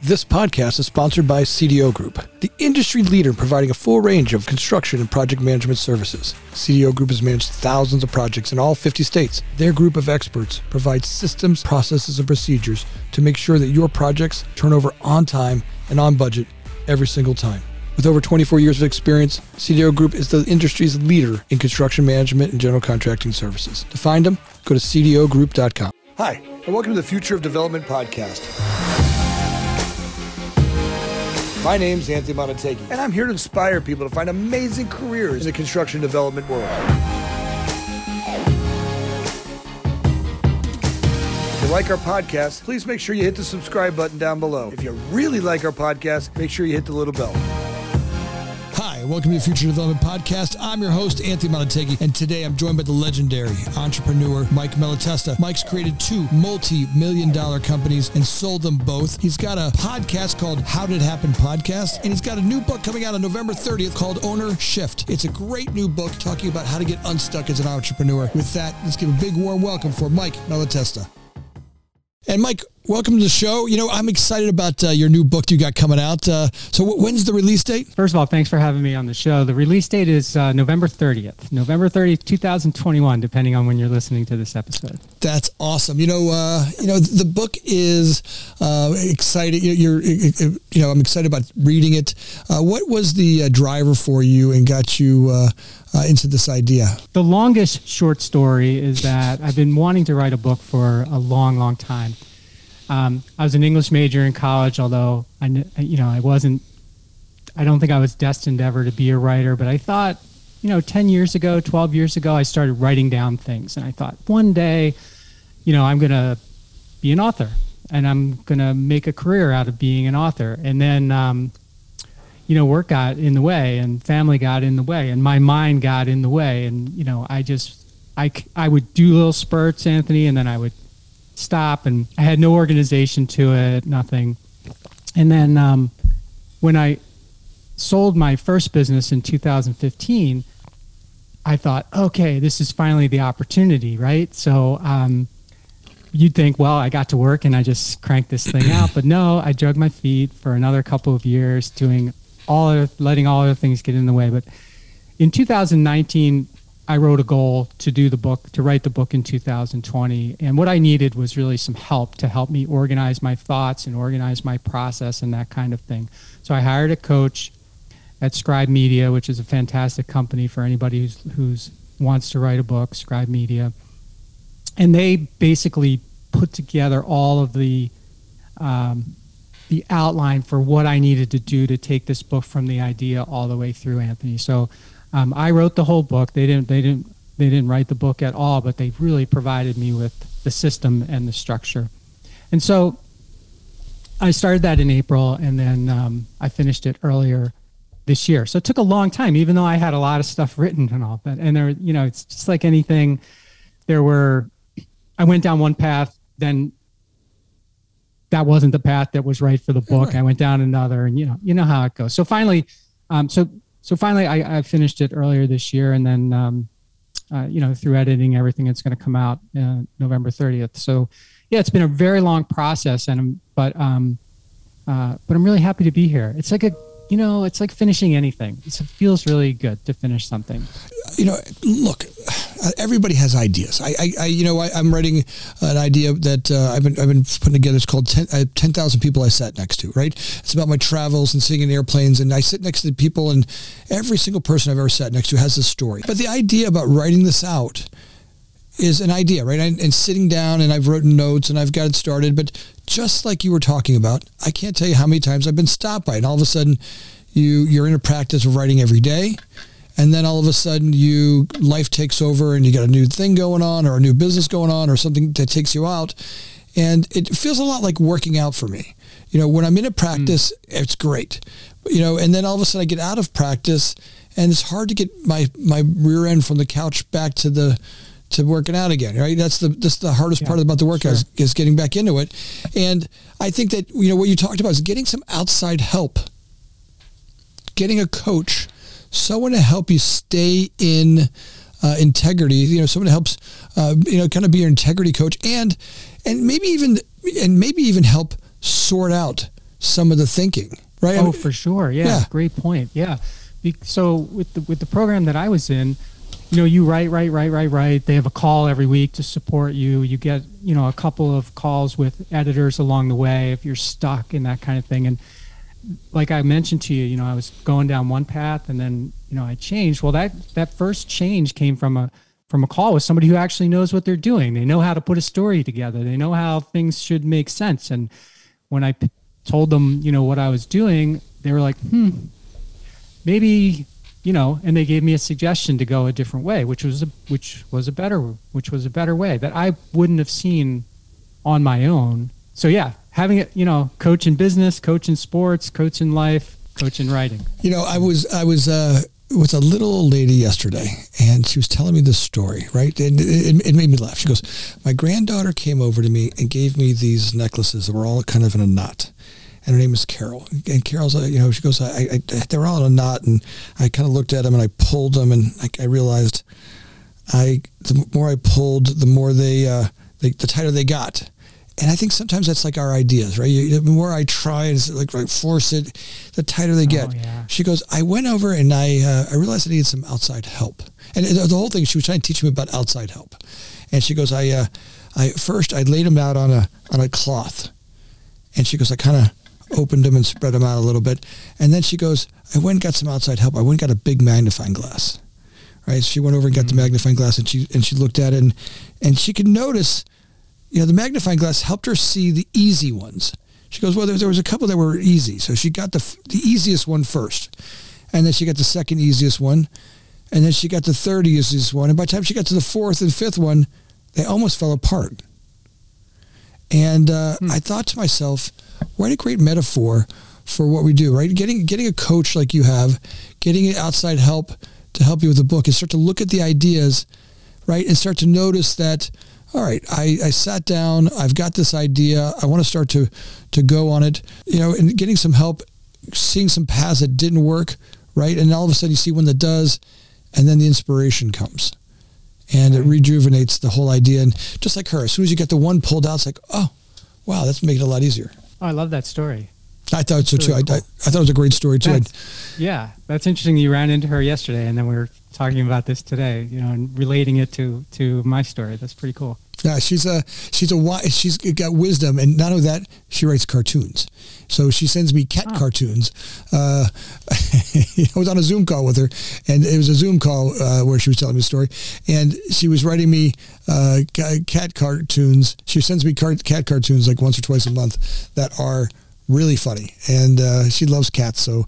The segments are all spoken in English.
This podcast is sponsored by CDO Group, the industry leader in providing a full range of construction and project management services. CDO Group has managed thousands of projects in all 50 states. Their group of experts provides systems, processes, and procedures to make sure that your projects turn over on time and on budget every single time. With over 24 years of experience, CDO Group is the industry's leader in construction management and general contracting services. To find them, go to cdogroup.com. Hi, and welcome to the Future of Development podcast. My name's Anthony Montague, and I'm here to inspire people to find amazing careers in the construction development world. If you like our podcast, please make sure you hit the subscribe button down below. If you really like our podcast, make sure you hit the little bell. Welcome to the Future Development Podcast. I'm your host, Anthony Montague, and today I'm joined by the legendary entrepreneur, Mike Malatesta. Mike's created two multi-million dollar companies and sold them both. He's got a podcast called How Did It Happen Podcast, and he's got a new book coming out on November 30th called Owner Shift. It's a great new book talking about how to get unstuck as an entrepreneur. With that, let's give a big warm welcome for Mike Malatesta. And Mike, welcome to the show. You know, I'm excited about uh, your new book you got coming out. Uh, so, w- when's the release date? First of all, thanks for having me on the show. The release date is uh, November 30th, November 30th, 2021, depending on when you're listening to this episode. That's awesome. You know, uh, you know, the book is uh, exciting. You're, you know, I'm excited about reading it. Uh, what was the driver for you and got you into this idea? The longest short story is that I've been wanting to write a book for a long, long time. Um, I was an English major in college, although I, you know, I wasn't. I don't think I was destined ever to be a writer, but I thought, you know, ten years ago, twelve years ago, I started writing down things, and I thought one day, you know, I'm gonna be an author, and I'm gonna make a career out of being an author, and then. Um, you know, work got in the way and family got in the way and my mind got in the way. And, you know, I just, I, I would do little spurts, Anthony, and then I would stop and I had no organization to it, nothing. And then um, when I sold my first business in 2015, I thought, okay, this is finally the opportunity, right? So um, you'd think, well, I got to work and I just cranked this thing out. But no, I drug my feet for another couple of years doing all of, letting all other things get in the way. But in 2019, I wrote a goal to do the book, to write the book in 2020. And what I needed was really some help to help me organize my thoughts and organize my process and that kind of thing. So I hired a coach at Scribe Media, which is a fantastic company for anybody who's, who's wants to write a book, Scribe Media. And they basically put together all of the um, the outline for what I needed to do to take this book from the idea all the way through, Anthony. So um, I wrote the whole book. They didn't. They didn't. They didn't write the book at all, but they really provided me with the system and the structure. And so I started that in April, and then um, I finished it earlier this year. So it took a long time, even though I had a lot of stuff written and all that. And there, you know, it's just like anything. There were, I went down one path, then that wasn't the path that was right for the book. I went down another, and you know, you know how it goes. So finally, um, so so finally, I, I, finished it earlier this year, and then um, uh, you know through editing everything, it's going to come out uh, November 30th. So yeah, it's been a very long process, and but um, uh, but I'm really happy to be here. It's like a you know, it's like finishing anything. It feels really good to finish something. You know, look, everybody has ideas. I, I, I you know, I, am writing an idea that uh, I've been, I've been putting together. It's called 10,000 10, people I sat next to, right? It's about my travels and sitting in airplanes. And I sit next to people and every single person I've ever sat next to has a story. But the idea about writing this out is an idea, right? And, and, sitting down and I've written notes and I've got it started. But just like you were talking about, I can't tell you how many times I've been stopped by it. And all of a sudden, you you're in a practice of writing every day, and then all of a sudden, you life takes over and you got a new thing going on or a new business going on or something that takes you out, and it feels a lot like working out for me. You know, when I'm in a practice, mm. it's great. You know, and then all of a sudden I get out of practice, and it's hard to get my my rear end from the couch back to the to working out again, right? That's the that's the hardest yeah, part about the workout sure. is, is, getting back into it. And I think that you know what you talked about is getting some outside help, getting a coach, someone to help you stay in uh, integrity. You know, someone that helps uh, you know kind of be your integrity coach, and and maybe even and maybe even help sort out some of the thinking, right? Oh, I mean, for sure. Yeah, yeah, great point. Yeah. So with the with the program that I was in, you know, you write, write, write, write, write. They have a call every week to support you. You get, you know, a couple of calls with editors along the way if you're stuck in that kind of thing. And like I mentioned to you, you know, I was going down one path and then, you know, I changed. Well, that that first change came from a from a call with somebody who actually knows what they're doing. They know how to put a story together. They know how things should make sense. And when I p- told them, you know, what I was doing, they were like, "Hmm, maybe you know, and they gave me a suggestion to go a different way, which was a which was a better which was a better way that I wouldn't have seen on my own. So yeah, having it, you know, coach in business, coach in sports, coach in life, coach in writing. You know, I was I was uh with a little old lady yesterday, and she was telling me this story, right? And it, it, made me laugh. She goes, "My granddaughter came over to me and gave me these necklaces that were all kind of in a knot." And her name is Carol. And Carol's, uh, you know, she goes, I, I, they were all in a knot, and I kind of looked at them and I pulled them, and I, I realized, I the more I pulled, the more they, uh, they, the tighter they got. And I think sometimes that's like our ideas, right? You, the more I try and like, like force it, the tighter they get. Oh, yeah. She goes, I went over and I, uh, I realized I needed some outside help. And the whole thing, she was trying to teach me about outside help. And she goes, I, uh, I first I laid them out on a on a cloth, and she goes, I kind of opened them and spread them out a little bit. And then she goes, I went and got some outside help. I went and got a big magnifying glass. Right. So she went over and got mm-hmm. the magnifying glass and she and she looked at it and and she could notice, you know, the magnifying glass helped her see the easy ones. She goes, well, there, there was a couple that were easy. So she got the the easiest one first. And then she got the second easiest one. And then she got the third easiest one. And by the time she got to the fourth and fifth one, they almost fell apart. And uh, hmm. I thought to myself, what a great metaphor for what we do, right? Getting getting a coach like you have, getting outside help to help you with the book, and start to look at the ideas, right, and start to notice that. All right, I, I sat down. I've got this idea. I want to start to to go on it. You know, and getting some help, seeing some paths that didn't work, right, and all of a sudden you see one that does, and then the inspiration comes and it rejuvenates the whole idea. And just like her, as soon as you get the one pulled out, it's like, oh, wow, that's making it a lot easier. Oh, I love that story. I thought so too. Cool. I, I, I, thought it was a great story too. That's, yeah, that's interesting. You ran into her yesterday, and then we were talking about this today. You know, and relating it to to my story. That's pretty cool. Yeah, she's a she's a she's got wisdom, and not only that, she writes cartoons. So she sends me cat oh. cartoons. Uh, I was on a Zoom call with her, and it was a Zoom call uh, where she was telling me a story, and she was writing me uh, cat cartoons. She sends me cat cartoons like once or twice a month that are really funny, and uh, she loves cats. So,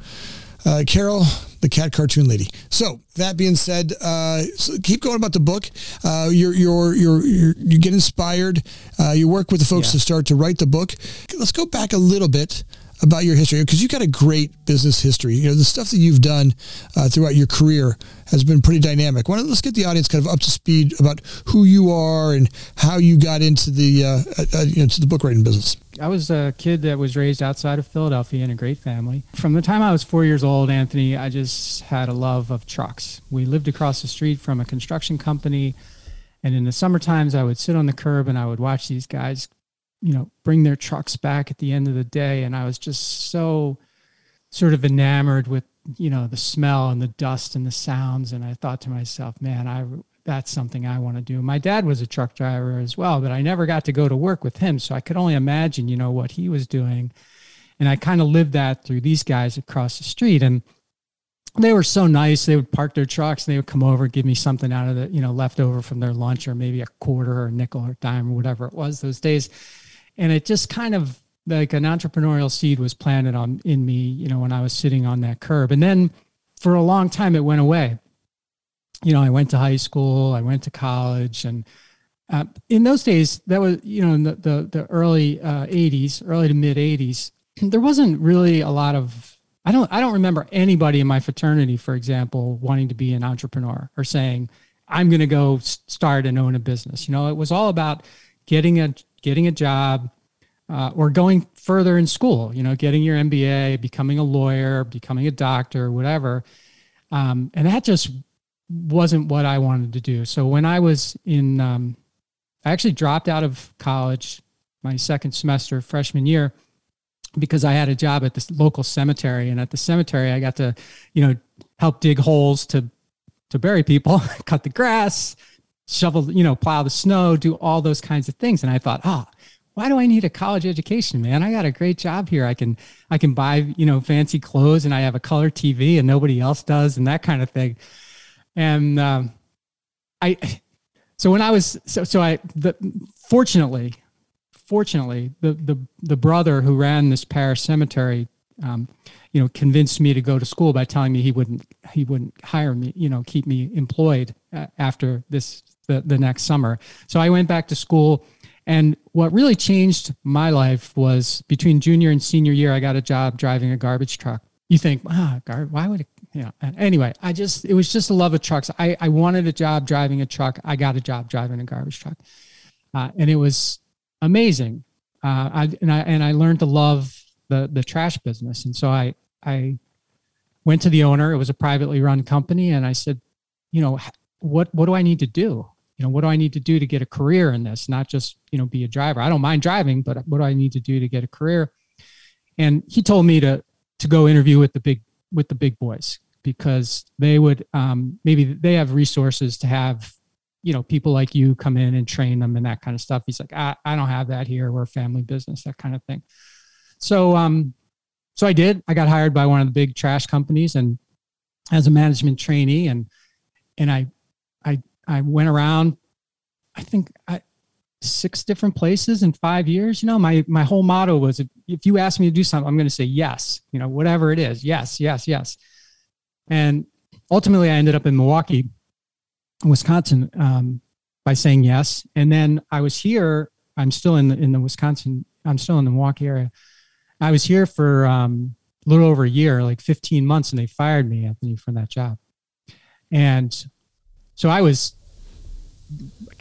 uh, Carol, the cat cartoon lady. So that being said, uh, so keep going about the book. Uh, you're, you're, you're, you're, you get inspired. Uh, you work with the folks yeah. to start to write the book. Let's go back a little bit about your history because you've got a great business history. You know, the stuff that you've done uh, throughout your career has been pretty dynamic. Why don't let's get the audience kind of up to speed about who you are and how you got into the uh, uh, you know, the book writing business. I was a kid that was raised outside of Philadelphia in a great family. From the time I was four years old, Anthony, I just had a love of trucks. We lived across the street from a construction company. And in the summer times, I would sit on the curb and I would watch these guys you know, bring their trucks back at the end of the day. And I was just so sort of enamored with, you know, the smell and the dust and the sounds. And I thought to myself, man, I, that's something I want to do. My dad was a truck driver as well, but I never got to go to work with him. So I could only imagine, you know, what he was doing. And I kind of lived that through these guys across the street. And they were so nice. They would park their trucks and they would come over, give me something out of the, you know, leftover from their lunch or maybe a quarter or a nickel or dime or whatever it was those days and it just kind of like an entrepreneurial seed was planted on in me you know when i was sitting on that curb. And then for a long time it went away. You know i went to high school i went to college and uh, in those days that was you know in the the, the early uh, 80s early to mid 80s there wasn't really a lot of i don't i don't remember anybody in my fraternity for example wanting to be an entrepreneur or saying i'm going to go start and own a business. You know it was all about getting a getting a job, uh, or going further in school, you know, getting your MBA, becoming a lawyer, becoming a doctor, whatever. Um, and that just wasn't what I wanted to do. So when I was in, um, I actually dropped out of college my second semester, freshman year. because I had a job at this local cemetery, and at the cemetery, I got to, you know, help dig holes to to bury people, cut the grass, shovel, you know, plow the snow, do all those kinds of things. And I thought, oh, why do I need a college education, man? I got a great job here. I can I can buy, you know, fancy clothes, and I have a color TV, and nobody else does, and that kind of thing. And um, I, so when I was so so I the fortunately fortunately, the the the brother who ran this parish cemetery, um, you know, convinced me to go to school by telling me he wouldn't he wouldn't hire me, you know, keep me employed uh, after this the the next summer. So I went back to school. And what really changed my life was between junior and senior year, I got a job driving a garbage truck. You think, ah, gar- why would it? You know, anyway, I just, it was just a love of trucks. I, I wanted a job driving a truck. I got a job driving a garbage truck. Uh, and it was, amazing. Uh, I, and I and I learned to love the the trash business, and so I I went to the owner. It was a privately run company, and I said, you know, what what do I need to do? You know, what do I need to do to get a career in this? Not just you know be a driver. I don't mind driving, but what do I need to do to get a career? And he told me to to go interview with the big with the big boys because they would um, maybe they have resources to have you know, people like you come in and train them and that kind of stuff. He's like, I, I don't have that here. We're a family business, that kind of thing. So, um, so I did. I got hired by one of the big trash companies and as a management trainee, and and I, I, I went around. I think I, six different places in five years. You know, my my whole motto was if, if you ask me to do something, I'm going to say yes. You know, whatever it is, yes, yes, yes. And ultimately, I ended up in Milwaukee Wisconsin um, by saying yes. And then I was here. I'm still in the in the Wisconsin. I'm still in the Milwaukee area. I was here for um, a little over a year, like 15 months, and they fired me, Anthony, from that job. And so I was,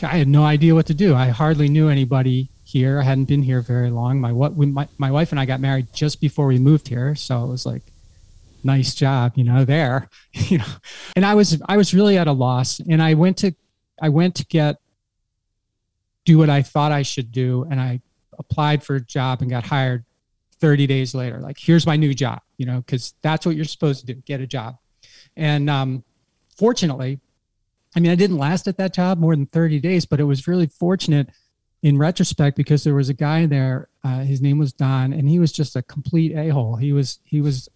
I had no idea what to do. I hardly knew anybody here. I hadn't been here very long. My what my, my wife and I got married just before we moved here, so it was like nice job, you know, there, you know. And I was I was really at a loss and I went to I went to get do what I thought I should do and I applied for a job and got hired 30 days later. Like here's my new job, you know, cuz that's what you're supposed to do, get a job. And um fortunately, I mean, I didn't last at that job more than 30 days, but it was really fortunate in retrospect because there was a guy there uh, his name was don and he was just a complete a-hole. He was he was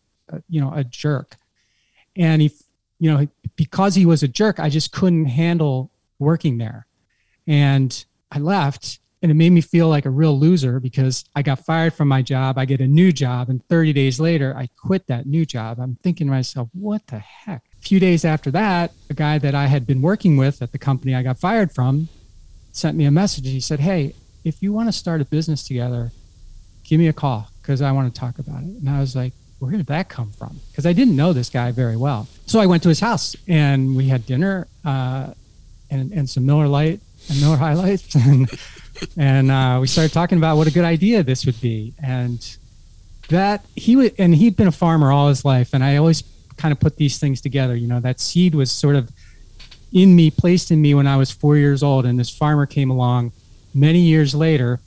you know a jerk. And he you know because he was a jerk i just couldn't handle working there. And i left and it made me feel like a real loser because i got fired from my job. I get a new job and 30 days later i quit that new job. I'm thinking to myself what the heck? a few days after that a guy that i had been working with at the company i got fired from sent me a message he said hey if you want to start a business together give me a call because i want to talk about it and i was like where did that come from? Because I didn't know this guy very well. So I went to his house and we had dinner uh, and, and some Miller Lite and Miller High Life. And, and uh, we started talking about what a good idea this would be. And that he would, and he'd been a farmer all his life. And I always kind of put these things together. You know, that seed was sort of in me, placed in me when I was four years old. And this farmer came along many years later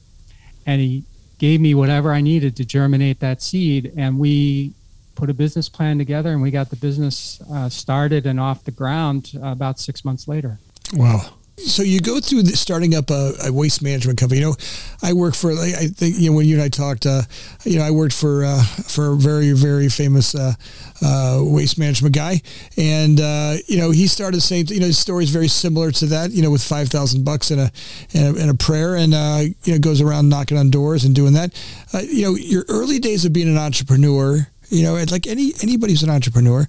and he gave me whatever I needed to germinate that seed. And we put a business plan together and we got the business uh, started and off the ground uh, about six months later. Wow. So you go through the, starting up a, a, waste management company. You know, I work for. I think you know when you and I talked. Uh, you know, I worked for uh, for a very very famous uh, uh waste management guy, and uh, you know he started the same. You know, his story is very similar to that. You know, with five thousand bucks and a, and a prayer, and uh, you know goes around knocking on doors and doing that. you know, your early days of being an entrepreneur. You know, like any anybody who's an entrepreneur,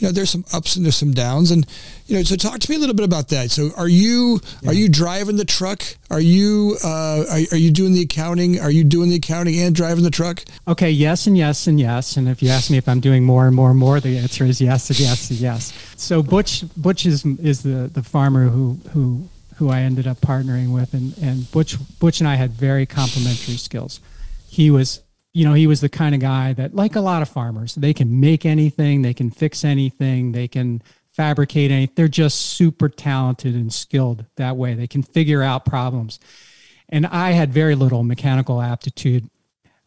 you know, there's some ups and there's some downs, and you know, so talk to me a little bit about that. So, are you yeah. are you driving the truck? Are you uh, are, are you doing the accounting? Are you doing the accounting and driving the truck? Okay, yes, and yes, and yes. And if you ask me if I'm doing more and more and more, the answer is yes, and yes, and yes. So Butch Butch is is the the farmer who who who I ended up partnering with, and and Butch Butch and I had very complementary skills. He was you know, he was the kind of guy that, like a lot of farmers, they can make anything, they can fix anything, they can fabricate anything. They're just super talented and skilled that way. They can figure out problems. And I had very little mechanical aptitude.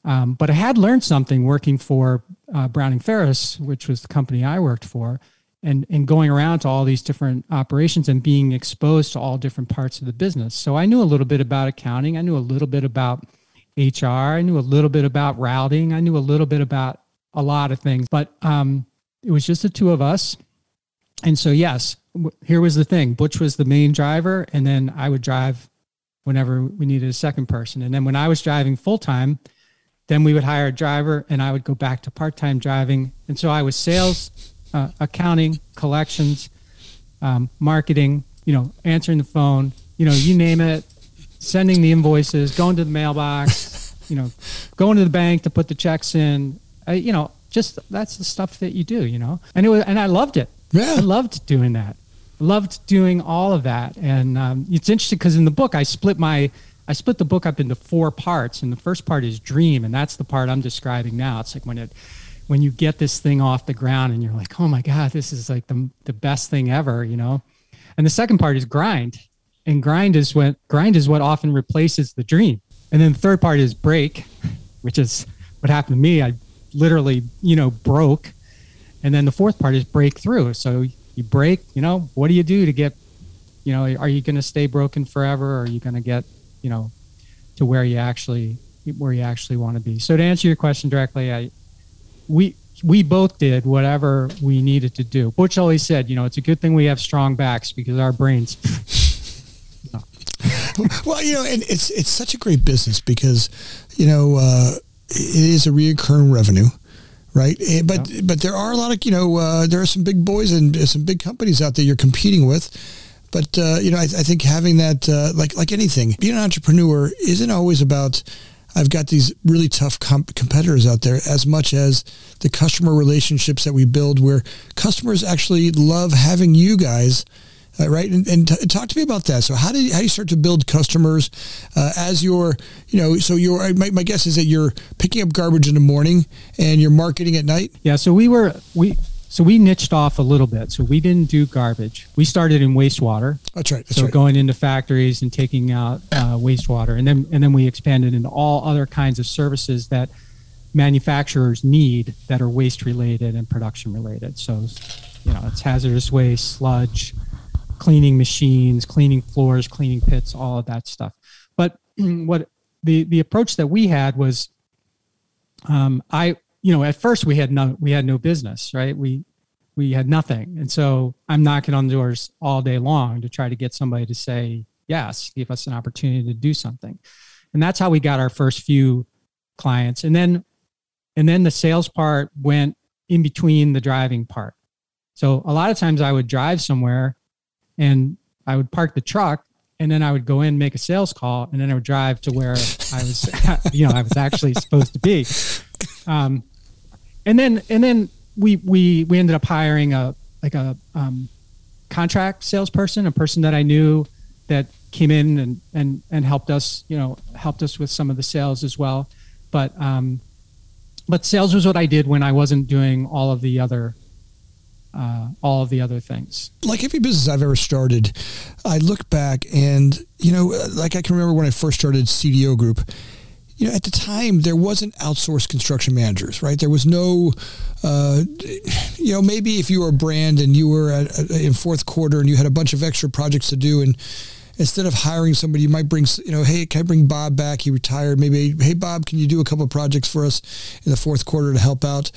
Um, but I had learned something working for uh, Browning Ferris, which was the company I worked for, and, and going around to all these different operations and being exposed to all different parts of the business. So I knew a little bit about accounting. I knew a little bit about HR. I knew a little bit about routing. I knew a little bit about a lot of things, but um, it was just the two of us. And so, yes, w- here was the thing Butch was the main driver, and then I would drive whenever we needed a second person. And then when I was driving full time, then we would hire a driver and I would go back to part time driving. And so I was sales, uh, accounting, collections, um, marketing, you know, answering the phone, you know, you name it, sending the invoices, going to the mailbox, you know, going to the bank to put the checks in, uh, you know, just that's the stuff that you do, you know, and it was, and I loved it. Yeah. I loved doing that. Loved doing all of that. And um, it's interesting because in the book, I split my, I split the book up into four parts, and the first part is dream, and that's the part I'm describing now. It's like when it, when you get this thing off the ground, and you're like, oh my god, this is like the the best thing ever, you know. And the second part is grind, and grind is what grind is what often replaces the dream. And then the third part is break, which is what happened to me. I literally, you know, broke. And then the fourth part is breakthrough. So you break, you know, what do you do to get, you know, are you going to stay broken forever? Or are you going to get you know, to where you actually where you actually want to be. So to answer your question directly, I we we both did whatever we needed to do. Butch always said, you know, it's a good thing we have strong backs because our brains. well, you know, and it's it's such a great business because, you know, uh, it is a reoccurring revenue, right? But yeah. but there are a lot of you know uh, there are some big boys and some big companies out there you're competing with but uh, you know, I, I, think having that, uh, like like anything, being an entrepreneur isn't always about. I've got these really tough comp- competitors out there, as much as the customer relationships that we build, where customers actually love having you guys. Uh, right, and, and t- talk to me about that. So, how do you, how do you start to build customers uh, as you're, you know, so you're. My, my guess is that you're picking up garbage in the morning and you're marketing at night. Yeah. So we were we so we niched off a little bit. So we didn't do garbage. We started in wastewater. That's right. That's so right. going into factories and taking out uh, wastewater, and then and then we expanded into all other kinds of services that manufacturers need that are waste related and production related. So, you know, it's hazardous waste, sludge, cleaning machines, cleaning floors, cleaning pits, all of that stuff. But what the the approach that we had was, um, I you know, at first we had no we had no business, right? We we had nothing. And so I'm knocking on doors all day long to try to get somebody to say yes, give us an opportunity to do something. And that's how we got our first few clients. And then and then the sales part went in between the driving part. So a lot of times I would drive somewhere and I would park the truck and then I would go in, make a sales call, and then I would drive to where I was, you know, I was actually supposed to be. Um, and then and then we we we ended up hiring a like a um, contract salesperson, a person that I knew that came in and and and helped us, you know, helped us with some of the sales as well. But um, but sales was what I did when I wasn't doing all of the other uh, all of the other things. Like every business I've ever started, I look back and you know, like I can remember when I first started CDO Group you know, at the time there wasn't outsourced construction managers, right? There was no, uh, you know, maybe if you were a brand and you were at, in fourth quarter and you had a bunch of extra projects to do, and instead of hiring somebody, you might bring, you know, hey, can I bring Bob back? He retired. Maybe, hey, Bob, can you do a couple of projects for us in the fourth quarter to help out?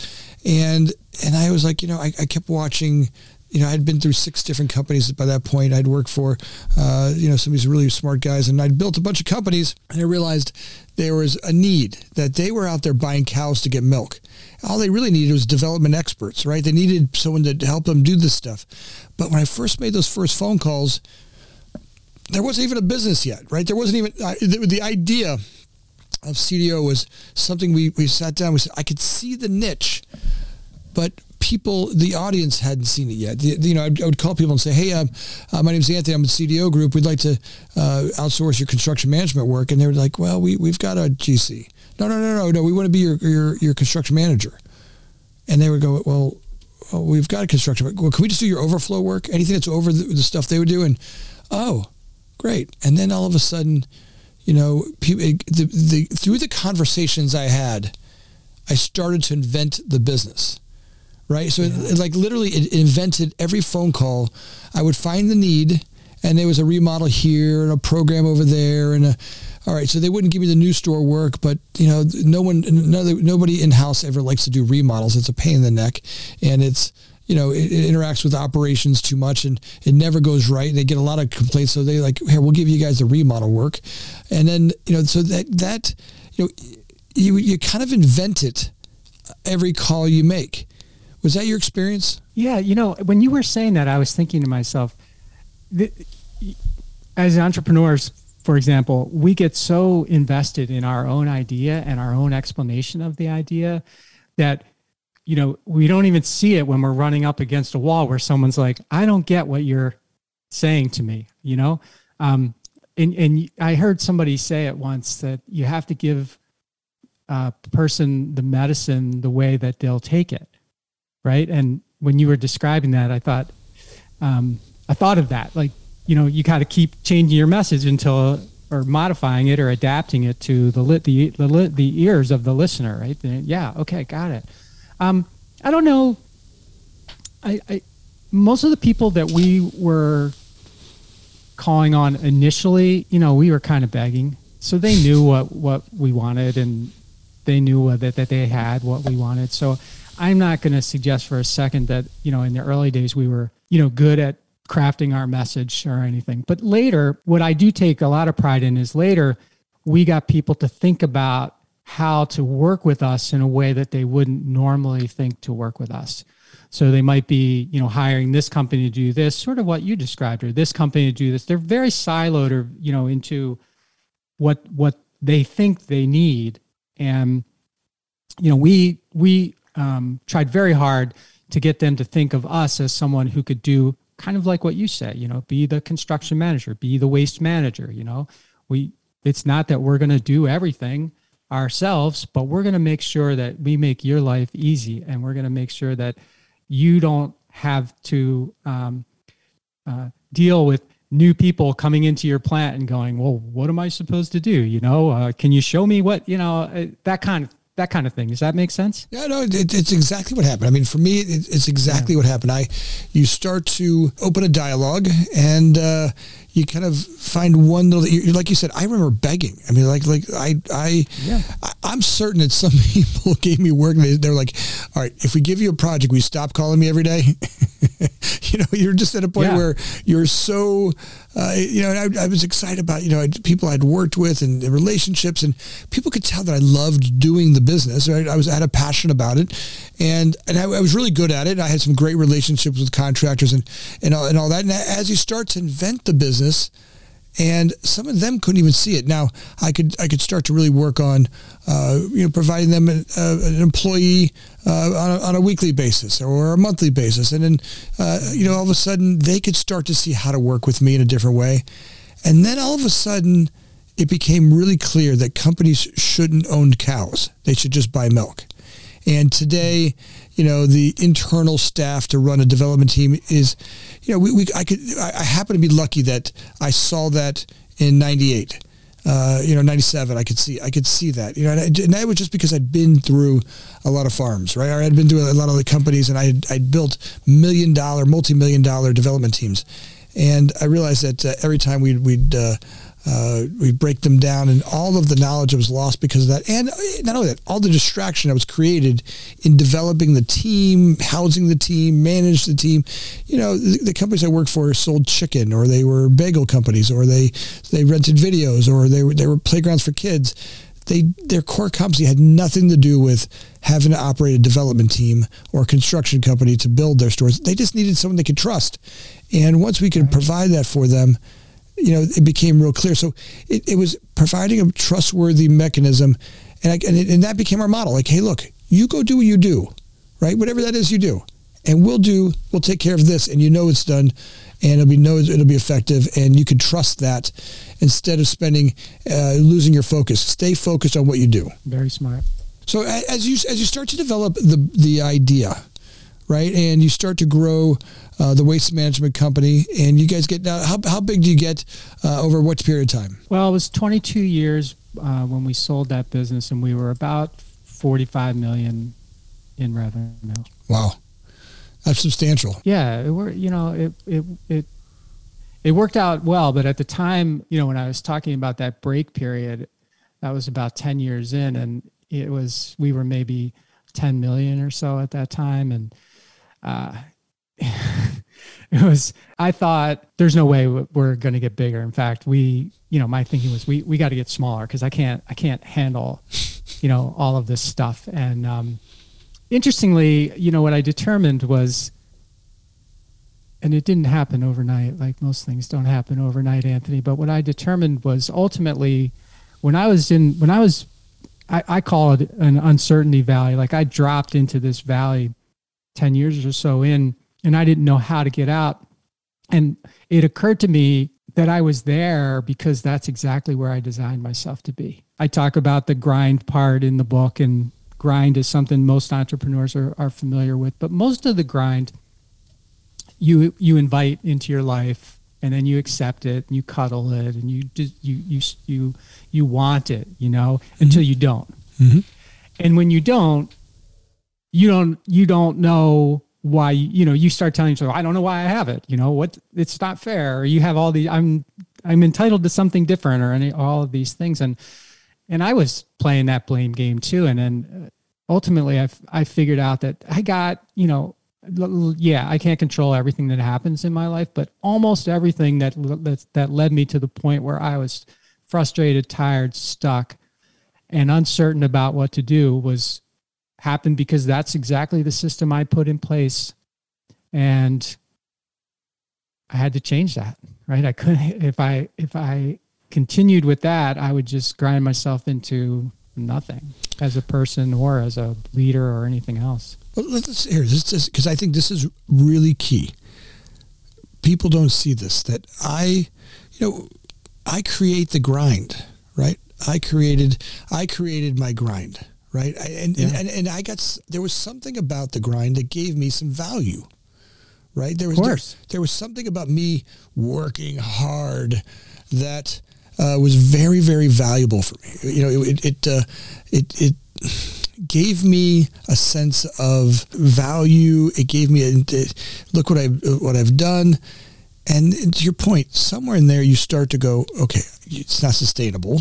And and I was like, you know, I, I kept watching you know, I'd been through six different companies by that point. I'd worked for, uh, you know, some of these really smart guys, and I'd built a bunch of companies. And I realized there was a need that they were out there buying cows to get milk. All they really needed was development experts, right? They needed someone to help them do this stuff. But when I first made those first phone calls, there wasn't even a business yet, right? There wasn't even uh, the, the idea of CDO was something we, we sat down. We said I could see the niche, but people, the audience hadn't seen it yet. The, you know, I, I, would call people and say, "Hey, um, uh, my name's Anthony. I'm with CDO Group. We'd like to uh, outsource your construction management work." And they were like, "Well, we we've got a GC. No, no, no, no, no. We want to be your your your construction manager." And they would go, "Well, well we've got a construction. Well, can we just do your overflow work? Anything that's over the, the stuff they would do?" And oh, great. And then all of a sudden you know, people, the, the, through the conversations I had, I started to invent the business right? So yeah. it, it, like literally it invented every phone call. I would find the need and there was a remodel here and a program over there and a, all right, so they wouldn't give me the new store work, but you know, no one, no, nobody in house ever likes to do remodels. It's a pain in the neck, and it's you know, it, it, interacts with operations too much, and it never goes right. They get a lot of complaints, so they like, here, we'll give you guys the remodel work, and then you know, so that that you know, you you kind of invent it every call you make. Was that your experience? Yeah, you know, when you were saying that, I was thinking to myself, as entrepreneurs, for example, we get so invested in our own idea and our own explanation of the idea that you know we don't even see it when we're running up against a wall where someone's like, "I don't get what you're saying to me," you know. Um, and and I heard somebody say it once that you have to give a person the medicine the way that they'll take it, right? And when you were describing that, I thought um, I thought of that like you know you got to keep changing your message until or modifying it or adapting it to the the the, the ears of the listener right yeah okay got it um, i don't know. I, I most of the people that we were calling on initially you know we were kind of begging. So they knew what what we wanted and they knew that, that they had what we wanted. So i'm not going to suggest for a second that you know in the early days we were you know good at crafting our message or anything. But later, what I do take a lot of pride in is later we got people to think about how to work with us in a way that they wouldn't normally think to work with us. So they might be, you know, hiring this company to do this, sort of what you described, or this company to do this. They're very siloed or, you know, into what what they think they need. And, you know, we we um, tried very hard to get them to think of us as someone who could do kind of like what you say, you know, be the construction manager, be the waste manager, you know. We it's not that we're to do everything ourselves, but we're going to make sure that we make your life easy and we're going to make sure that you don't have to um, uh, deal with new people coming into your plant and going, well, what am I supposed to do? You know, uh, can you show me what, you know, uh, that kind of that kind of thing. Does that make sense? Yeah, no, it, it's exactly what happened. I mean, for me, it, it's exactly yeah. what happened. I, you start to open a dialogue, and uh, you kind of find one little like you said i remember begging i mean like like i i, yeah. I am certain that some people gave me work they, they're like all right if we give you a project we stop calling me every day you know you're just at a point yeah. where you're so uh, you know I, I, was excited about you know people i'd worked with and relationships and people could tell that i loved doing the business. Right i was I had a passion about it and and I, I was really good at it. I had some great relationships with contractors and and all, and all that. And as you start to invent the business and some of them couldn't even see it. Now I could I could start to really work on uh, you know providing them an, uh, an employee uh, on, a, on, a, weekly basis or a monthly basis, and then uh, you know all of a sudden they could start to see how to work with me in a different way, and then all of a sudden it became really clear that companies shouldn't own cows; they should just buy milk. And today, you know, the internal staff to run a development team is, you know, we, we I could I happen to be lucky that I saw that in '98. Uh, you know, 97, I could see, I could see that, you know, and, I, and, that was just because I'd been through a lot of farms, right? I had been through a lot of the companies and I had, I'd built million dollar, multi-million dollar development teams. And I realized that uh, every time we'd, we'd, uh, uh, we break them down and all of the knowledge that was lost because of that. And not only that all the distraction that was created in developing the team housing the team manage the team. You know the, the, companies i worked for sold chicken or they were bagel companies or they they rented videos or they were they were playgrounds for kids. They their core competency had nothing to do with having to operate a development team or a construction company to build their stores. They just needed someone they could trust. And once we could provide that for them you know, it became real clear. So it, it was providing a trustworthy mechanism. And, I, and, it, and that became our model. Like, hey, look, you go do what you do, right? Whatever that is, you do. And we'll do, we'll take care of this. And you know it's done and it'll be know it'll be effective and you can trust that instead of spending uh, losing your focus stay focused on what you do very smart so as you as you start to develop the the idea right? And you start to grow uh, the waste management company, and you guys get now. How, how big do you get uh, over what period of time? Well, it was 22 years uh, when we sold that business, and we were about 45 million in revenue. Wow, that's substantial. Yeah, it were you know it it it it worked out well, but at the time, you know, when I was talking about that break period, that was about 10 years in, and it was we were maybe 10 million or so at that time, and uh, it was i thought there's no way we're going to get bigger. In fact we you know my thinking was we we got to get smaller because i can't i can't handle you know all of this stuff. And um, interestingly you know what i determined was and it didn't happen overnight like most things don't happen overnight anthony but what i determined was ultimately when i was in when i was I, I call it an uncertainty valley like i dropped into this valley 10 years or so in and I didn't know how to get out. And it occurred to me that I was there because that's exactly where I designed myself to be. I talk about the grind part in the book, and grind is something most entrepreneurs are, are familiar with. But most of the grind you you invite into your life and then you accept it and you cuddle it and you just you you you you want it you know mm-hmm. until you don't mm-hmm. and when you don't you don't you don't know why you know you start telling yourself i don't know why i have it. You know what it's not fair. Or you have all these i'm i'm entitled to something different or any all of these things. And and i was playing that blame game too. And then uh, ultimately i i figured out that i got you know yeah i can't control everything that happens in my life but almost everything that that, that led me to the point where i was frustrated tired stuck and uncertain about what to do was happened because that's exactly the system I put in place. And I had to change that, right? I couldn't, if I, if I continued with that, I would just grind myself into nothing as a person or as a leader or anything else. Well, let's hear this is because I think this is really key. People don't see this that I, you know, I create the grind, right? I created, I created my grind right? And, yeah. and, and I got there was something about the grind that gave me some value, right? There was there, there, was something about me working hard that uh, was very very valuable for me. You know, it it uh, it, it gave me a sense of value. It gave me a look what I what I've done. And to your point, somewhere in there, you start to go, okay, it's not sustainable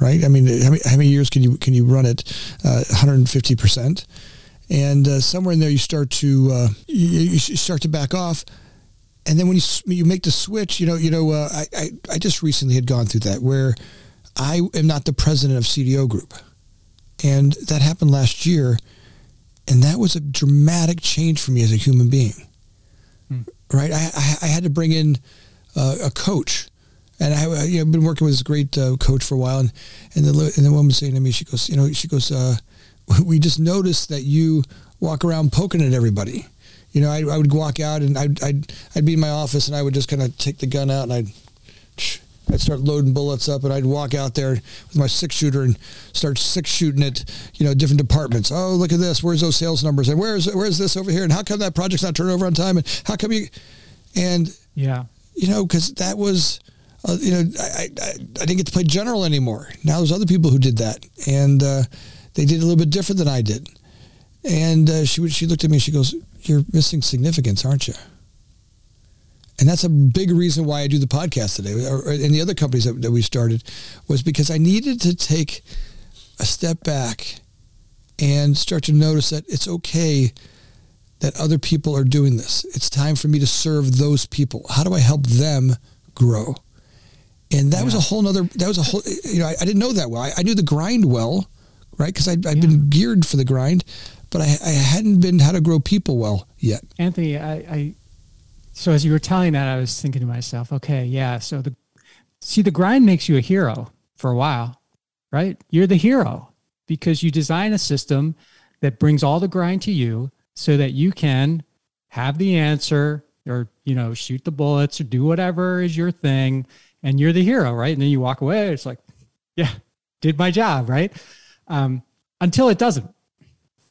right? I mean, how many, how many years can you can you run it uh, 150 percent? And uh, somewhere in there, you start to uh, you, you, start to back off, and then when you you make the switch, you know, you know, uh, I, I I just recently had gone through that where I am not the president of CDO Group, and that happened last year, and that was a dramatic change for me as a human being. Hmm. Right, I, I, I had to bring in uh, a coach and I, you know, I've been working with this great uh, coach for a while, and and the and the woman saying to me, she goes, you know, she goes, uh, we just noticed that you walk around poking at everybody. You know, I, I would walk out and I'd, I'd I'd be in my office and I would just kind of take the gun out and I'd I'd start loading bullets up and I'd walk out there with my six shooter and start six shooting at, you know, different departments. Oh, look at this. Where's those sales numbers? And where's, where's this over here? And how come that project's not turning over on time? And how come you, and yeah, you know, cause that was, uh, you know, I, I, I, didn't get to play general anymore. Now there's other people who did that, and uh, they did a little bit different than I did. And uh, she she looked at me. and She goes, "You're missing significance, aren't you?" And that's a big reason why I do the podcast today, or, in the other companies that, that we started, was because I needed to take a step back and start to notice that it's okay that other people are doing this. It's time for me to serve those people. How do I help them grow? And that yeah. was a whole nother, that was a whole, you know, I, I didn't know that well. I, I, knew the grind well, right? Because I'd, I'd yeah. been geared for the grind, but I, I hadn't been how to grow people well yet. Anthony, I, I, so as you were telling that, I was thinking to myself, okay, yeah. So the, see, the grind makes you a hero for a while, right? You're the hero because you design a system that brings all the grind to you so that you can have the answer or, you know, shoot the bullets or do whatever is your thing and you're the hero, right? And then you walk away. It's like, yeah, did my job, right? Um, until it doesn't.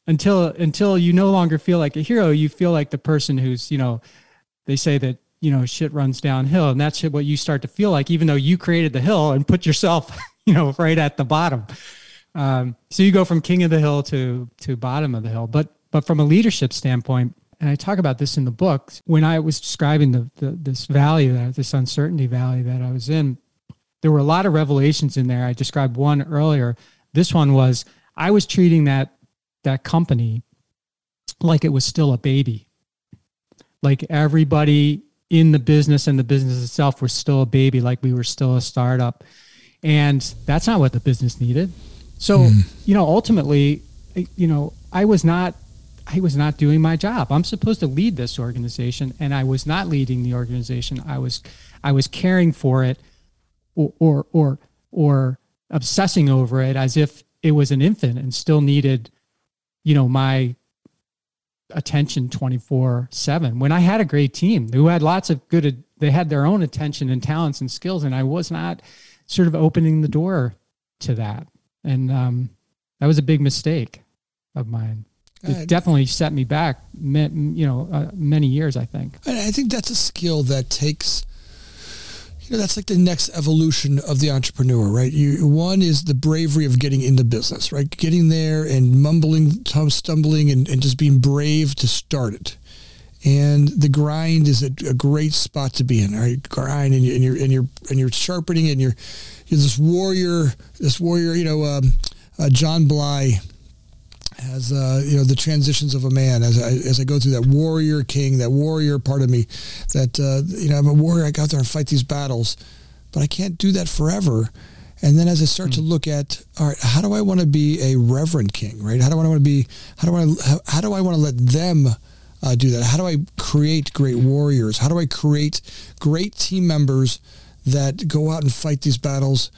until until you no longer feel like a hero you feel like the person who's you know they say that you know shit runs downhill and that's what you start to feel like even though you created the hill and put yourself you know right at the bottom um, so you go from king of the hill to to bottom of the hill but but from a leadership standpoint and i talk about this in the book when i was describing the, the this valley that this uncertainty valley that i was in there were a lot of revelations in there i described one earlier this one was i was treating that that company like it was still a baby like everybody in the business and the business itself was still a baby, like we were still a startup. And that's not what the business needed. So, mm. you know, ultimately, you know, I was not I was not doing my job. I'm supposed to lead this organization and I was not leading the organization. I was I was caring for it or or or, or obsessing over it as if it was an infant and still needed you know my attention 24 7 when i had a great team who had lots of good they had their own attention and talents and skills and i was not sort of opening the door to that and um, that was a big mistake of mine it uh, definitely set me back you know uh, many years i think. I think that's a skill that takes you know that's like the next evolution of the entrepreneur right? You one is the bravery of getting into business right? Getting there and mumbling stumbling and, and just being brave to start it. And the grind is a, a great spot to be in right? Grind and, you, and you're and you're and you're sharpening and you're you're this warrior this warrior you know um, uh, john bly as uh, you know the transitions of a man as I, as I go through that warrior king that warrior part of me that uh, you know I'm a warrior I go out there and fight these battles but I can't do that forever and then as I start mm. to hmm. look at all right how do I want to be a reverend king right how do I want to be how do I how, how do I want to let them uh, do that how do I create great warriors how do I create great team members that go out and fight these battles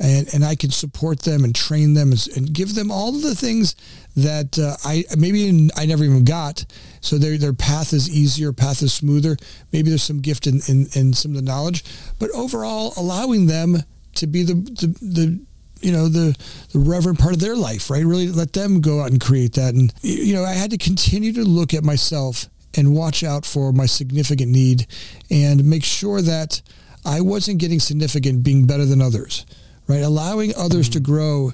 and, and I can support them and train them and give them all the things that uh, I maybe I never even got. So their their path is easier, path is smoother. Maybe there's some gift in, in, in some of the knowledge, but overall allowing them to be the, the, the you know the the reverent part of their life, right? Really let them go out and create that. And you know I had to continue to look at myself and watch out for my significant need and make sure that I wasn't getting significant being better than others right? Allowing others mm-hmm. to grow.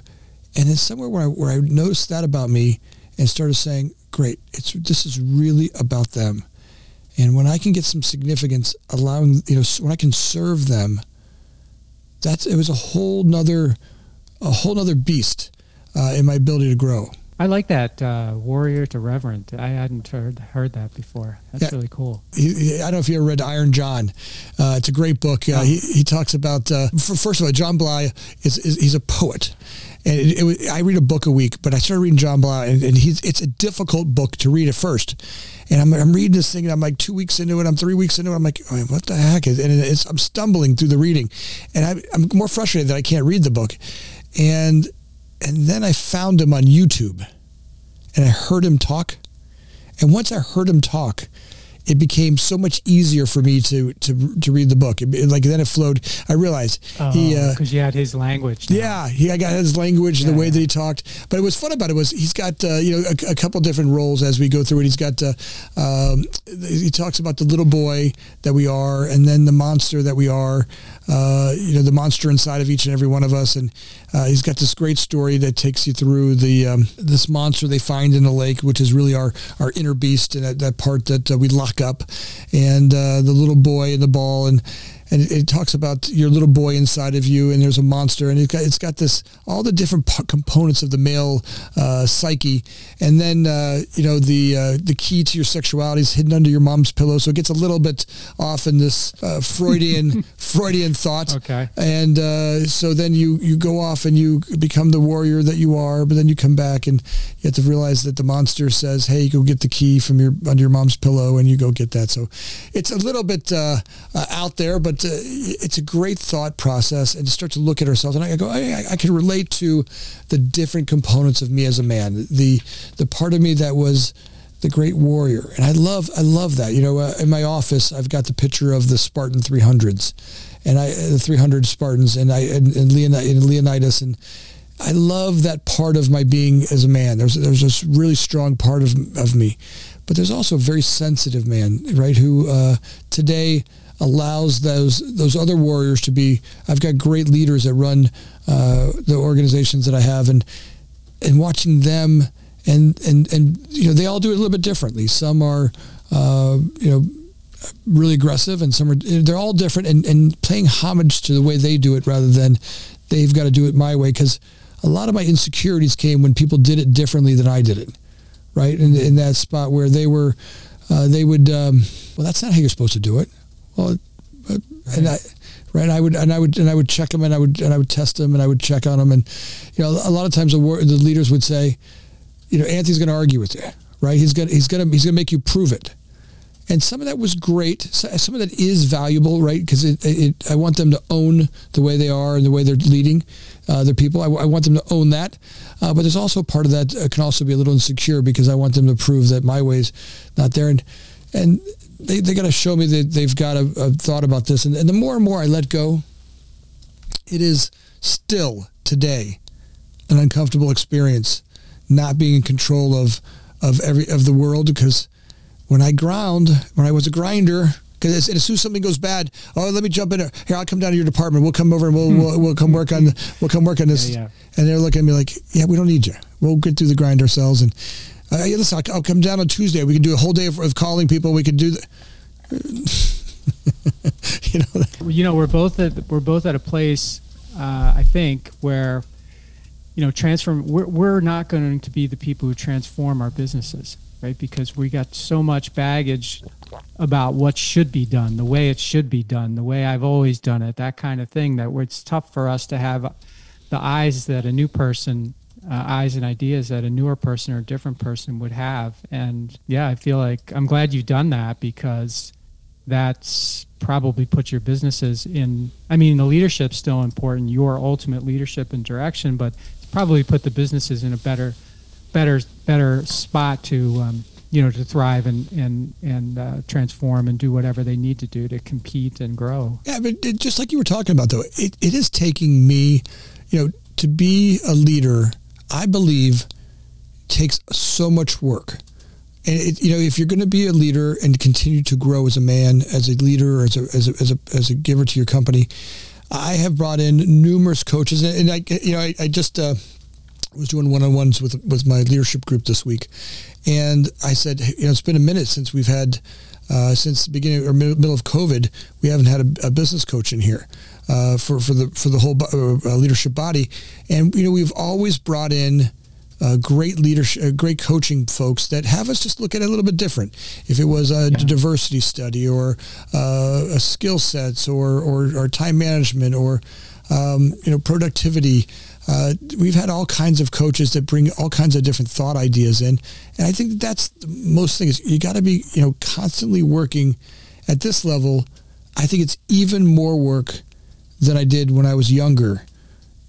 And then somewhere where I, where I noticed that about me and started saying, great, it's, this is really about them. And when I can get some significance, allowing, you know, when I can serve them, that's, it was a whole nother, a whole nother beast uh, in my ability to grow. I like that uh, warrior to reverend. I hadn't heard heard that before. That's yeah. really cool. He, I don't know if you ever read Iron John. Uh, it's a great book. Uh, oh. he, he talks about uh, first of all, John Bly is, is he's a poet, and it, it, I read a book a week. But I started reading John Bly, and, and he's it's a difficult book to read at first. And I'm, I'm reading this thing, and I'm like two weeks into it. I'm three weeks into it. I'm like, oh, what the heck? Is and it's, I'm stumbling through the reading, and I, I'm more frustrated that I can't read the book. And and then I found him on YouTube and I heard him talk. And once I heard him talk, it became so much easier for me to to to read the book. It, like then it flowed. I realized oh, he because uh, you had his language. Now. Yeah, he I got his language, yeah, the way yeah. that he talked. But it was fun about it was he's got uh, you know a, a, couple different roles as we go through it. He's got uh, um, he talks about the little boy that we are, and then the monster that we are. Uh, you know the monster inside of each and every one of us, and uh, he's got this great story that takes you through the um, this monster they find in the lake, which is really our our inner beast, and that, that part that uh, we lock up, and uh, the little boy and the ball, and and it, it, talks about your little boy inside of you, and there's a monster, and it's got, it's got this all the different p- components of the male uh, psyche, and then uh, you know the uh, the key to your sexuality is hidden under your mom's pillow, so it gets a little bit off in this uh, Freudian Freudian thought. Okay, and uh, so then you you go off and you become the warrior that you are, but then you come back and you have to realize that the monster says, "Hey, go get the key from your under your mom's pillow," and you go get that. So it's a little bit uh, out there, but uh, it's a great thought process and to start to look at ourselves. And I go, I, I can relate to the different components of me as a man. The the part of me that was the great warrior, and I love I love that. You know, uh, in my office, I've got the picture of the Spartan 300s, and I the 300 Spartans, and I and, and, Leon, and Leonidas, and I love that part of my being as a man. There's there's this really strong part of of me, but there's also a very sensitive man, right? Who uh, today allows those those other warriors to be. I've got great leaders that run uh, the organizations that I have, and and watching them and and and you know they all do it a little bit differently. Some are uh, you know really aggressive, and some are they're all different, and and paying homage to the way they do it rather than they've got to do it my way because a lot of my insecurities came when people did it differently than I did it, right? In, in that spot where they were, uh, they would, um, well, that's not how you're supposed to do it. Well, right. and I, right, I would, and I would, and I would check them, and I would, and I would test them, and I would check on them, and you know, a lot of times the, war, the leaders would say, you know, Anthony's going to argue with you, right? He's going, to he's going to, he's going to make you prove it and some of that was great. Some of that is valuable, right? Because it, it, I want them to own the way they are and the way they're leading uh, their people. I, I, want them to own that. Uh, but there's also part of that uh, can also be a little insecure because I want them to prove that my way's not there. And and they, they got to show me that they've got a, a thought about this. And, and the more and more I let go, it is still today an uncomfortable experience not being in control of of every of the world because when I ground, when I was a grinder, because as, as, soon as something goes bad, oh, let me jump in here. Here, I'll come down to your department. We'll come over and we'll hmm. we'll, we'll come work on we'll come work on this. Yeah, yeah. And they're looking at me like, yeah, we don't need you. We'll get through the grind ourselves. And uh, yeah, listen, I'll, I'll, come down on Tuesday. We can do a whole day of, of calling people. We could do that. you know, you know, we're both at we're both at a place, uh, I think, where you know, transform. We're we're not going to be the people who transform our businesses right? Because we got so much baggage about what should be done, the way it should be done, the way I've always done it, that kind of thing. That it's tough for us to have the eyes that a new person, uh, eyes and ideas that a newer person or a different person would have. And yeah, I feel like I'm glad you've done that because that's probably put your businesses in. I mean, the leadership's still important, your ultimate leadership and direction, but it's probably put the businesses in a better better better spot to um, you know to thrive and and and uh, transform and do whatever they need to do to compete and grow. Yeah, but just like you were talking about though, it, it is taking me, you know, to be a leader. I believe takes so much work. And it, you know, if you're going to be a leader and continue to grow as a man, as a leader, as a, as a, as a, as a giver to your company, I have brought in numerous coaches, and I, you know, I, I just uh, was doing one-on-ones with with my leadership group this week, and I said, you know, it's been a minute since we've had uh, since the beginning or middle of COVID, we haven't had a, a business coach in here uh, for for the for the whole uh, leadership body, and you know we've always brought in. Uh, great leadership, uh, great coaching folks that have us just look at it a little bit different. If it was a yeah. diversity study or uh, a skill sets or, or, or time management or um, you know productivity, uh, we've had all kinds of coaches that bring all kinds of different thought ideas in, and I think that's the most things. You got to be, you know, constantly working at this level. I think it's even more work than I did when I was younger.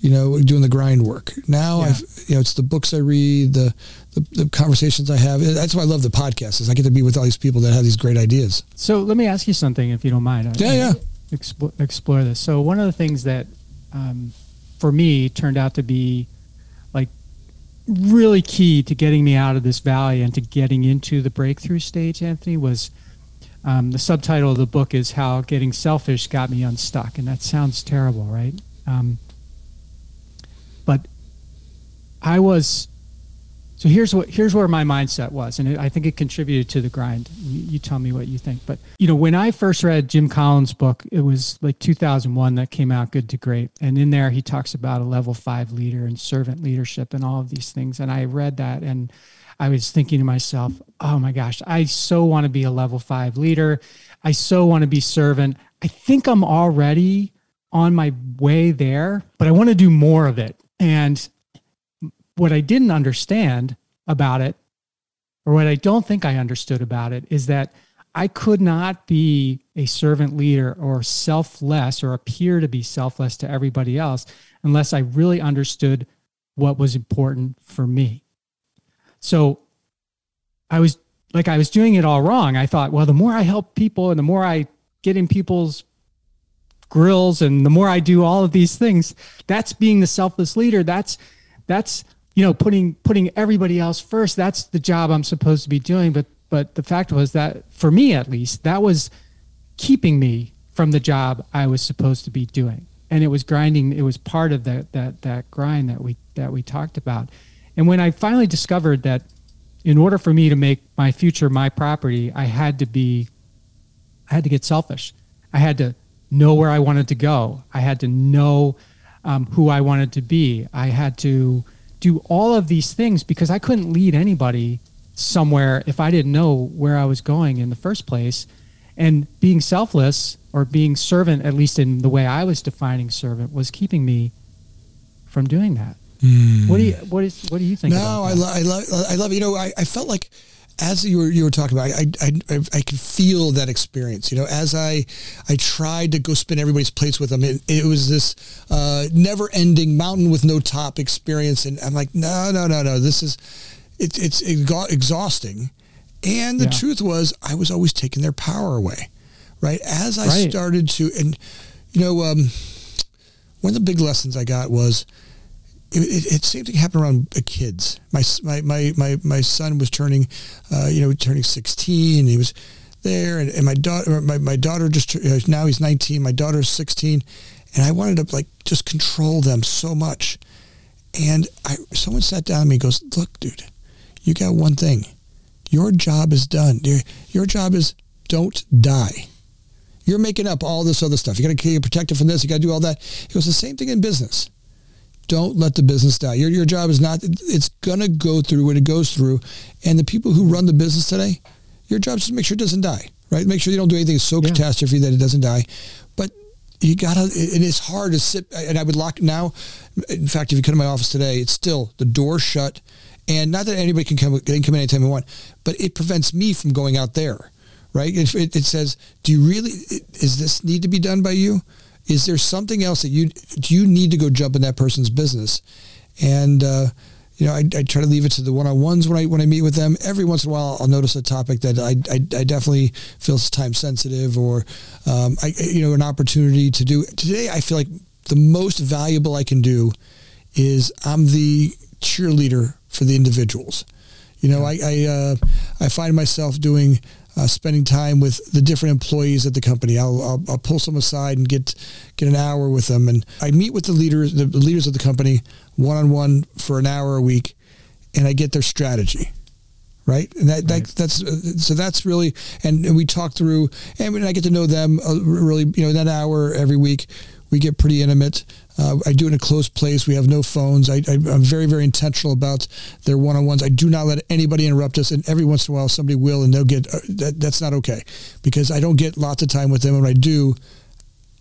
You know, doing the grind work. Now, yeah. I've, you know, it's the books I read, the, the, the conversations I have. That's why I love the podcast. Is I get to be with all these people that have these great ideas. So let me ask you something, if you don't mind. Yeah, yeah. Explore, explore this. So one of the things that um, for me turned out to be like really key to getting me out of this valley and to getting into the breakthrough stage, Anthony, was um, the subtitle of the book is How Getting Selfish Got Me Unstuck. And that sounds terrible, right? Um, but I was so here's what here's where my mindset was, and it, I think it contributed to the grind. You, you, tell me what you think. But you know, when I first read Jim Collins' book, it was like 2001 that came out, Good to Great, and in there he talks about a level five leader and servant leadership and all of these things. And I read that, and I was thinking to myself, oh my gosh, I so want to be a level five leader. I so want to be servant. I think I'm already on my way there, but I want to do more of it. And what I didn't understand about it, or what I don't think I understood about it, is that I could not be a servant leader or selfless or appear to be selfless to everybody else unless I really understood what was important for me. So I was like, I was doing it all wrong. I thought, well, the more I help people and the more I get in people's grills and the more I do all of these things, that's being the selfless leader. That's that's you know putting putting everybody else first. That's the job I'm supposed to be doing. But but the fact was that for me at least, that was keeping me from the job I was supposed to be doing. And it was grinding. It was part of that that that grind that we that we talked about. And when I finally discovered that in order for me to make my future my property, I had to be I had to get selfish. I had to know where I wanted to go. I had to know um, who I wanted to be. I had to do all of these things because I couldn't lead anybody somewhere if I didn't know where I was going in the first place. And being selfless or being servant, at least in the way I was defining servant, was keeping me from doing that. Mm. What do you what is what do you think? No, I, lo- I love I love you know I, I felt like as you were you were talking about, I, I I I could feel that experience. You know, as I I tried to go spin everybody's plates with them, it, it was this uh, never ending mountain with no top experience, and I'm like, no, no, no, no, this is it, it's exhausting. And the yeah. truth was, I was always taking their power away, right? As I right. started to, and you know, um, one of the big lessons I got was it, it, it seemed to happen around kids. My, my, my, my, son was turning, uh, you know, turning 16. He was there, and, and my daughter, my, my daughter just uh, now he's 19. My daughter's 16, and I wanted to like just control them so much. And I, someone sat down with me and goes, "Look, dude, you got one thing. Your job is done. Your, your job is don't die. You're making up all this other stuff. You got to get protected from this. You got to do all that. He goes, the same thing in business. Don't let the business die. Your, your job is not, it's going to go through what it goes through. And the people who run the business today, your job is to make sure it doesn't die, right? Make sure you don't do anything so yeah. catastrophe that it doesn't die. But you gotta, and it's hard to sit, and I would lock now. In fact, if you come to my office today, it's still the door shut and not that anybody can come, can come in anytime they want, but it prevents me from going out there, right? It, it, it says, do you really, is this need to be done by you? Is there something else that you, do you need to go jump in that person's business? And, uh, you know, I, I, try to leave it to the one-on-ones when I when I meet with them. Every once in a while, I'll notice a topic that I, I, I definitely feel time sensitive, or um, I, you know, an opportunity to do. Today, I feel like the most valuable I can do is I'm the cheerleader for the individuals. You know, I I, uh, I find myself doing uh, spending time with the different employees at the company. I'll, I'll, I'll pull some aside and get get an hour with them, and I meet with the leaders the leaders of the company one on one for an hour a week, and I get their strategy. Right, and that, right. that that's uh, so that's really, and, and we talk through, and I get to know them uh, really, you know, that hour every week, we get pretty intimate. Uh, I do it in a closed place. We have no phones. I, am very, very intentional about their one-on-ones. I do not let anybody interrupt us. And every once in a while, somebody will, and they'll get uh, that. That's not okay because I don't get lots of time with them. And when I do,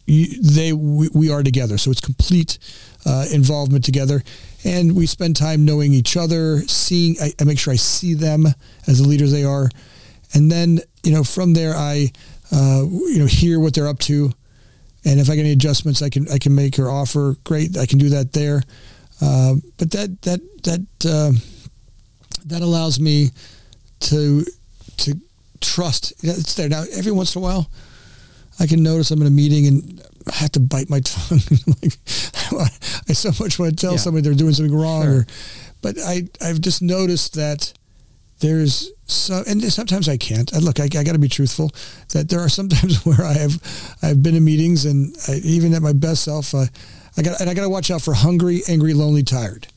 you, they we, we, are together. So it's complete uh, involvement together, and we spend time knowing each other, seeing. I, I, make sure I see them as the leaders they are, and then you know from there I uh, you know hear what they're up to. And if I get any adjustments, I can I can make her offer. Great, I can do that there. Uh, but that that that uh, that allows me to to trust. It's there now. Every once in a while, I can notice I'm in a meeting and I have to bite my tongue. like I so much want to tell yeah. somebody they're doing something wrong, sure. or, but I I've just noticed that there's so, and sometimes I can't. I, look, I, I got to be truthful. That there are sometimes where I have, I've been in meetings, and I, even at my best self, uh, I got, and I got to watch out for hungry, angry, lonely, tired.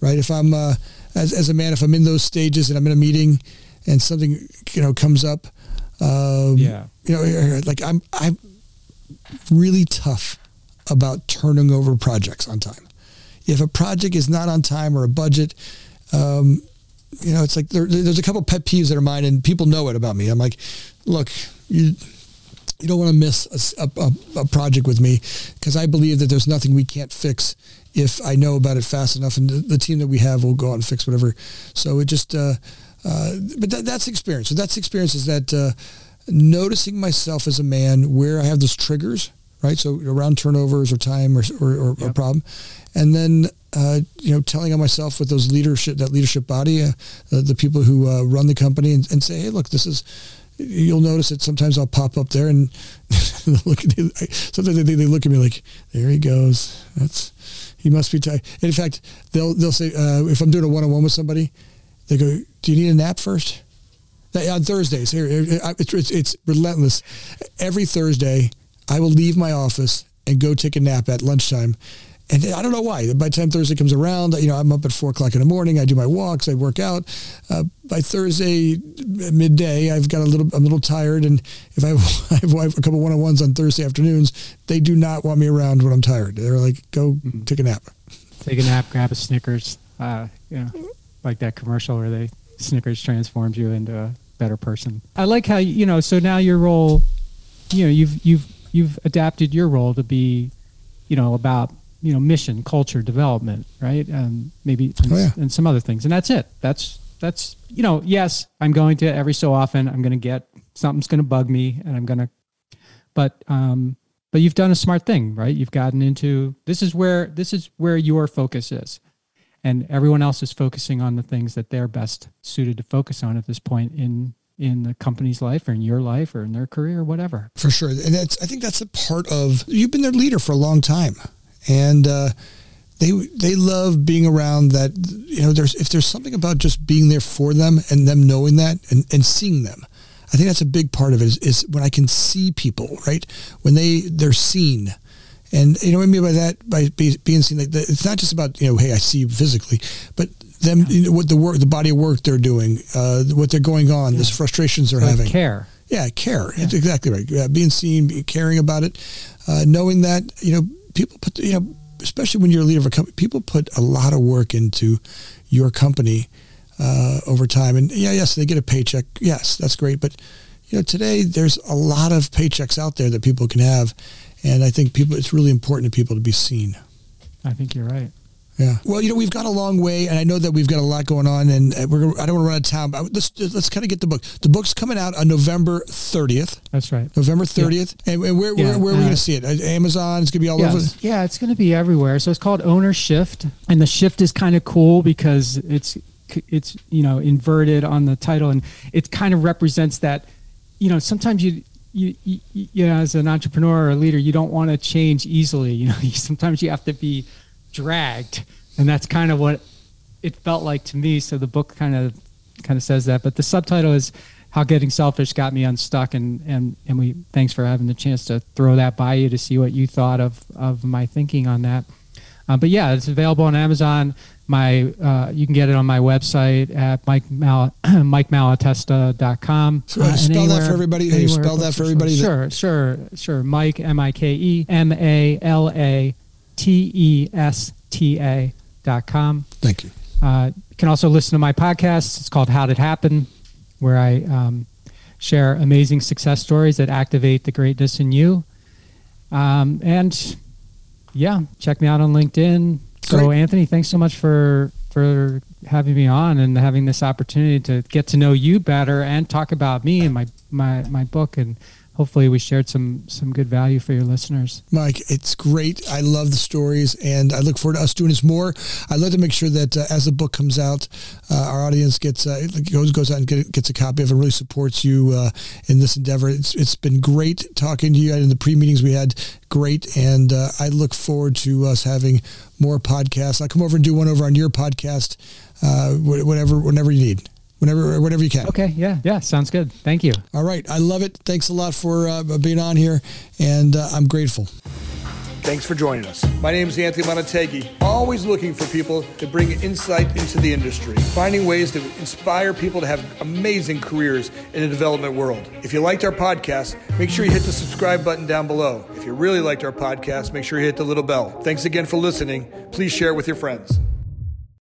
Right? If I'm, uh, as as a man, if I'm in those stages and I'm in a meeting, and something you know comes up, um, yeah, you know, like I'm, I'm really tough about turning over projects on time. If a project is not on time or a budget, um, you know, it's like there, there's a couple pet peeves that are mine, and people know it about me. I'm like, look, you you don't want to miss a, a, a project with me because I believe that there's nothing we can't fix if I know about it fast enough, and the, the team that we have will go out and fix whatever. So it just, uh, uh, but that, that's experience. So that's experience is that uh, noticing myself as a man where I have those triggers, right? So around turnovers or time or or, or, yep. or problem, and then uh, you know, telling on myself with those leadership, that leadership body, uh, the, the, people who uh, run the company and, and, say, hey, look, this is, you'll notice that sometimes I'll pop up there and look. at They, sometimes they, they look at me like, "There he goes. That's he must be tired." And in fact, they'll they'll say uh, if I'm doing a one on one with somebody, they go, "Do you need a nap first? On Thursdays, here it's, it's, it's relentless. Every Thursday, I will leave my office and go take a nap at lunchtime and I don't know why. By the time Thursday comes around, you know, I'm up at four o'clock in the morning. I do my walks. I work out. Uh, by Thursday midday, I've got a little. I'm a little tired, and if I, I have a couple one on ones on Thursday afternoons, they do not want me around when I'm tired. They're like, "Go mm-hmm. take a nap." Take a nap. Grab a Snickers. Uh, you know, like that commercial where they Snickers transforms you into a better person. I like how you know. So now your role, you know, you've you've you've adapted your role to be, you know, about you know mission, culture, development, right? Um, maybe and, oh, yeah. and some other things, and that's it. That's that's you know yes, I'm going to every so often I'm going to get something's going to bug me, and I'm going to, but um, but you've done a smart thing, right? You've gotten into this is where this is where your focus is, and everyone else is focusing on the things that they're best suited to focus on at this point in in the company's life or in your life or in their career or whatever. For sure. And that's, I think that's a part of, you've been their leader for a long time and uh, they they love being around that. You know, there's if there's something about just being there for them and them knowing that and, and seeing them. I think that's a big part of it is, is when I can see people, right? When they they're seen. And you know what I mean by that, by being seen, like it's not just about you know, hey, I see you physically, but them, yeah. you know, what the work, the body of work they're doing, uh, what they're going on, yeah. the frustrations they're like having. Care. Yeah, care. Yeah. exactly right. Yeah, being seen, caring about it, uh, knowing that you know people put, you know, especially when you're a leader of a company, people put a lot of work into your company uh, over time. And yeah, yes, they get a paycheck. Yes, that's great. But you know, today there's a lot of paychecks out there that people can have, and I think people it's really important to people to be seen. I think you're right. Yeah. Well, you know, we've got a long way, and I know that we've got a lot going on, and we're. I don't want to run out of time, but let's let's kind of get the book. The book's coming out on November 30th. That's right. November 30th, yeah. and, and, where, yeah. where, where, are we going to see it? Uh, Amazon. It's going to be all yes. over. Yeah, it's going to be everywhere. So it's called Owner Shift, and the shift is kind of cool because it's it's you know inverted on the title, and it kind of represents that. You know, sometimes you you, you, you know, as an entrepreneur or a leader, you don't want to change easily. You know, sometimes you have to be dragged and that's kind of what it felt like to me. So the book kind of kind of says that but the subtitle is how getting selfish got me unstuck and and and we thanks for having the chance to throw that by you to see what you thought of of my thinking on that. Uh, but yeah it's available on amazon. My uh, you can get it on my website at mike Mal- mikemalatesta.com so uh, spell anywhere, that for everybody. You spell that for everybody sure sure sure. Mike m-i-k-e m-a-l-a-t-e-s-t-a com. Thank you. Uh, you can also listen to my podcast. It's called How'd it Happen, where I um, share amazing success stories that activate the greatness in you. Um, and yeah, check me out on LinkedIn. So, Great. Anthony, thanks so much for for having me on and having this opportunity to get to know you better and talk about me and my my my book and hopefully we shared some some good value for your listeners. Mike, it's great. I love the stories, and I look forward to us doing this more. I'd love to make sure that uh, as the book comes out, uh, our audience gets uh, goes goes out and get, gets a copy of it. Really supports you uh, in this endeavor. It's it's been great talking to you in the pre meetings we had. Great, and uh, I look forward to us having more podcasts. I'll come over and do one over on your podcast, uh, whatever whenever you need whenever whenever you can. Okay, yeah, yeah, sounds good. Thank you. All right, I love it. Thanks a lot for uh, being on here, and uh, I'm grateful. Thanks for joining us. My name is Anthony Montague. Always looking for people to bring insight into the industry, finding ways to inspire people to have amazing careers in the development world. If you liked our podcast, make sure you hit the subscribe button down below. If you really liked our podcast, make sure you hit the little bell. Thanks again for listening. Please share it with your friends.